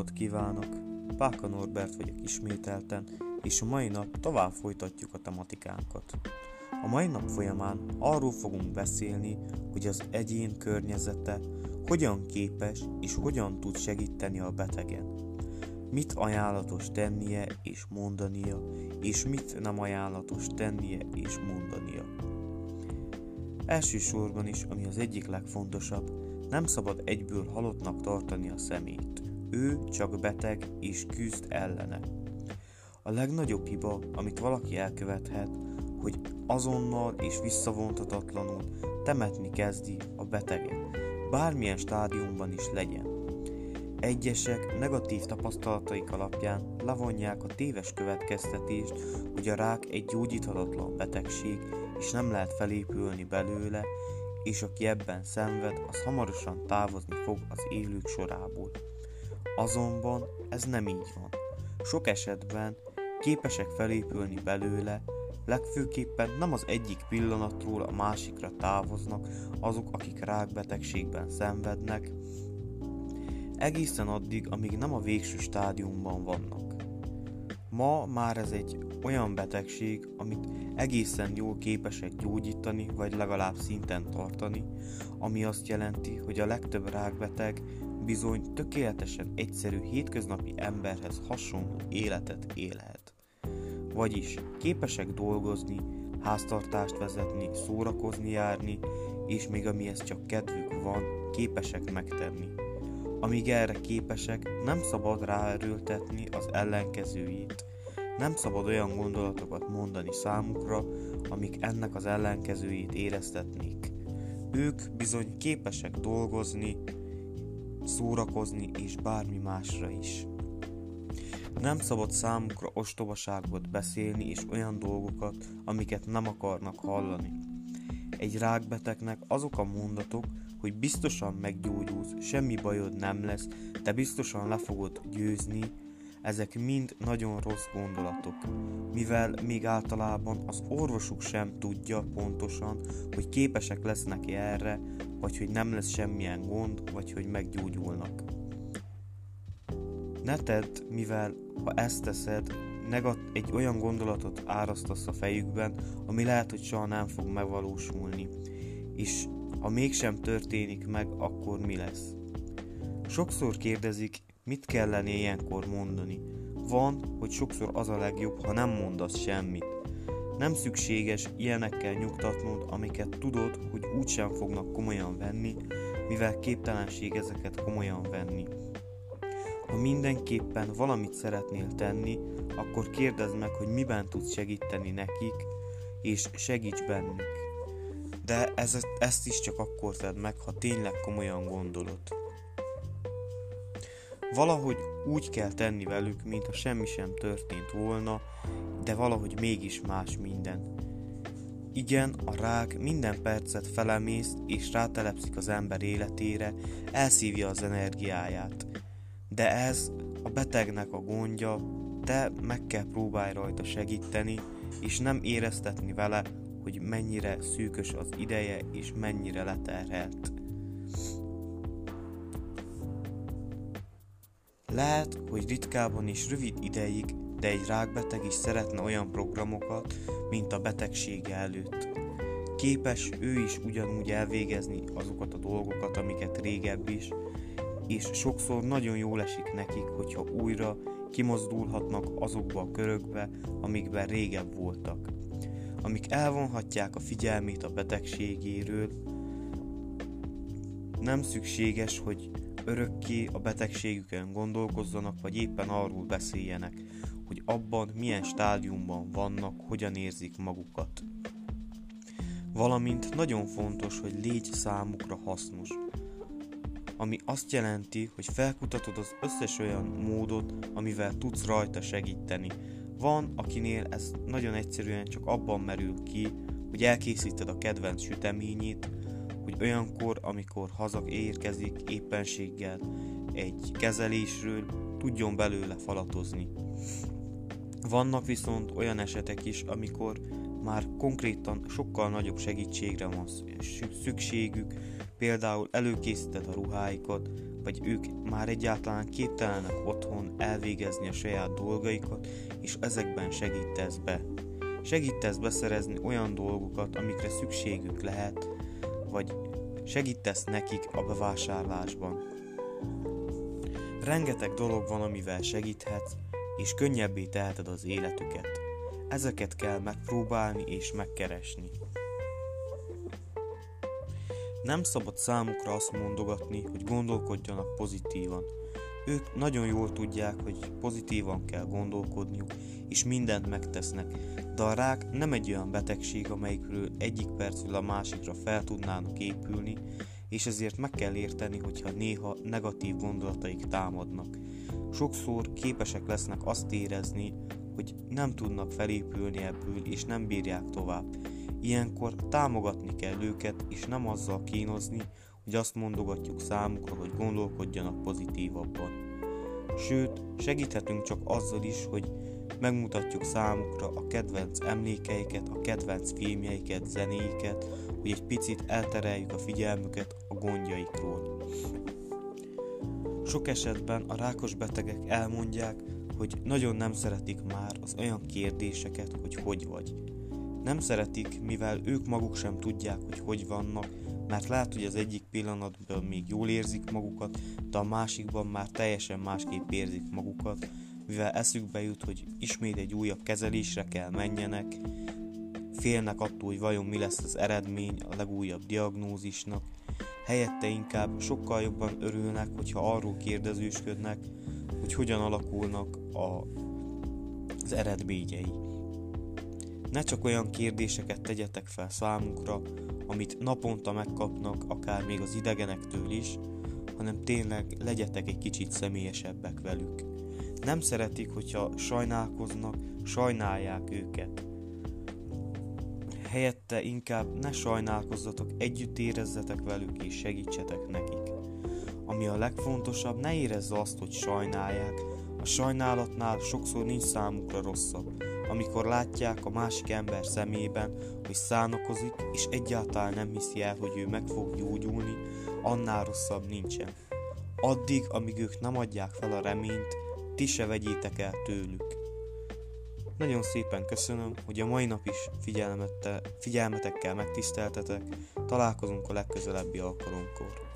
napot kívánok! Páka Norbert vagyok ismételten, és a mai nap tovább folytatjuk a tematikánkat. A mai nap folyamán arról fogunk beszélni, hogy az egyén környezete hogyan képes és hogyan tud segíteni a betegen. Mit ajánlatos tennie és mondania, és mit nem ajánlatos tennie és mondania. Elsősorban is, ami az egyik legfontosabb, nem szabad egyből halottnak tartani a szemét. Ő csak beteg és küzd ellene. A legnagyobb hiba, amit valaki elkövethet, hogy azonnal és visszavontatatlanul temetni kezdi a beteget, bármilyen stádiumban is legyen. Egyesek negatív tapasztalataik alapján levonják a téves következtetést, hogy a rák egy gyógyíthatatlan betegség, és nem lehet felépülni belőle, és aki ebben szenved, az hamarosan távozni fog az élők sorából. Azonban ez nem így van. Sok esetben képesek felépülni belőle, legfőképpen nem az egyik pillanatról a másikra távoznak azok, akik rákbetegségben szenvednek, egészen addig, amíg nem a végső stádiumban vannak. Ma már ez egy olyan betegség, amit egészen jól képesek gyógyítani, vagy legalább szinten tartani, ami azt jelenti, hogy a legtöbb rákbeteg bizony tökéletesen egyszerű hétköznapi emberhez hasonló életet élhet. Vagyis képesek dolgozni, háztartást vezetni, szórakozni járni, és még amihez csak kedvük van, képesek megtenni. Amíg erre képesek, nem szabad ráerőltetni az ellenkezőjét. Nem szabad olyan gondolatokat mondani számukra, amik ennek az ellenkezőjét éreztetnék. Ők bizony képesek dolgozni, szórakozni és bármi másra is. Nem szabad számukra ostobaságot beszélni és olyan dolgokat, amiket nem akarnak hallani. Egy rákbetegnek azok a mondatok, hogy biztosan meggyógyulsz, semmi bajod nem lesz, te biztosan le fogod győzni, ezek mind nagyon rossz gondolatok, mivel még általában az orvosuk sem tudja pontosan, hogy képesek lesznek erre, vagy hogy nem lesz semmilyen gond, vagy hogy meggyógyulnak. Ne tedd, mivel ha ezt teszed, negat- egy olyan gondolatot árasztasz a fejükben, ami lehet, hogy soha nem fog megvalósulni, és ha mégsem történik meg, akkor mi lesz? Sokszor kérdezik, mit kellene ilyenkor mondani. Van, hogy sokszor az a legjobb, ha nem mondasz semmit. Nem szükséges ilyenekkel nyugtatnod, amiket tudod, hogy úgysem fognak komolyan venni, mivel képtelenség ezeket komolyan venni. Ha mindenképpen valamit szeretnél tenni, akkor kérdezd meg, hogy miben tudsz segíteni nekik, és segíts bennük de ez, ezt is csak akkor tedd meg, ha tényleg komolyan gondolod. Valahogy úgy kell tenni velük, mintha semmi sem történt volna, de valahogy mégis más minden. Igen, a rák minden percet felemészt és rátelepszik az ember életére, elszívja az energiáját. De ez a betegnek a gondja, te meg kell próbálj rajta segíteni, és nem éreztetni vele, hogy mennyire szűkös az ideje és mennyire leterhelt. Lehet, hogy ritkában is rövid ideig, de egy rákbeteg is szeretne olyan programokat, mint a betegsége előtt. Képes ő is ugyanúgy elvégezni azokat a dolgokat, amiket régebb is, és sokszor nagyon jól esik nekik, hogyha újra kimozdulhatnak azokba a körökbe, amikben régebb voltak amik elvonhatják a figyelmét a betegségéről. Nem szükséges, hogy örökké a betegségükön gondolkozzanak, vagy éppen arról beszéljenek, hogy abban milyen stádiumban vannak, hogyan érzik magukat. Valamint nagyon fontos, hogy légy számukra hasznos, ami azt jelenti, hogy felkutatod az összes olyan módot, amivel tudsz rajta segíteni, van, akinél ez nagyon egyszerűen csak abban merül ki, hogy elkészíted a kedvenc süteményét, hogy olyankor, amikor érkezik éppenséggel egy kezelésről, tudjon belőle falatozni. Vannak viszont olyan esetek is, amikor már konkrétan sokkal nagyobb segítségre van szükségük, például előkészíted a ruháikat, vagy ők már egyáltalán képtelenek otthon elvégezni a saját dolgaikat, és ezekben segítesz be. Segítesz beszerezni olyan dolgokat, amikre szükségük lehet, vagy segítesz nekik a bevásárlásban. Rengeteg dolog van, amivel segíthetsz, és könnyebbé teheted az életüket. Ezeket kell megpróbálni és megkeresni. Nem szabad számukra azt mondogatni, hogy gondolkodjanak pozitívan. Ők nagyon jól tudják, hogy pozitívan kell gondolkodniuk, és mindent megtesznek, de a rák nem egy olyan betegség, amelyikről egyik percről a másikra fel tudnának épülni, és ezért meg kell érteni, hogyha néha negatív gondolataik támadnak. Sokszor képesek lesznek azt érezni, hogy nem tudnak felépülni ebből, és nem bírják tovább. Ilyenkor támogatni kell őket, és nem azzal kínozni, hogy azt mondogatjuk számukra, hogy gondolkodjanak pozitívabban. Sőt, segíthetünk csak azzal is, hogy megmutatjuk számukra a kedvenc emlékeiket, a kedvenc filmjeiket, zenéiket, hogy egy picit eltereljük a figyelmüket a gondjaikról. Sok esetben a rákos betegek elmondják, hogy nagyon nem szeretik már az olyan kérdéseket, hogy hogy vagy. Nem szeretik, mivel ők maguk sem tudják, hogy hogy vannak, mert lehet, hogy az egyik pillanatban még jól érzik magukat, de a másikban már teljesen másképp érzik magukat, mivel eszükbe jut, hogy ismét egy újabb kezelésre kell menjenek, félnek attól, hogy vajon mi lesz az eredmény a legújabb diagnózisnak, helyette inkább sokkal jobban örülnek, hogyha arról kérdezősködnek, hogy hogyan alakulnak a, az eredményei. Ne csak olyan kérdéseket tegyetek fel számukra, amit naponta megkapnak, akár még az idegenektől is, hanem tényleg legyetek egy kicsit személyesebbek velük. Nem szeretik, hogyha sajnálkoznak, sajnálják őket. Helyette inkább ne sajnálkozzatok, együtt érezzetek velük és segítsetek nekik. Ami a legfontosabb, ne érezze azt, hogy sajnálják. A sajnálatnál sokszor nincs számukra rosszabb, amikor látják a másik ember szemében, hogy szánakozik, és egyáltalán nem hiszi el, hogy ő meg fog gyógyulni, annál rosszabb nincsen. Addig, amíg ők nem adják fel a reményt, ti se vegyétek el tőlük. Nagyon szépen köszönöm, hogy a mai nap is figyelmetekkel megtiszteltetek, találkozunk a legközelebbi alkalomkor.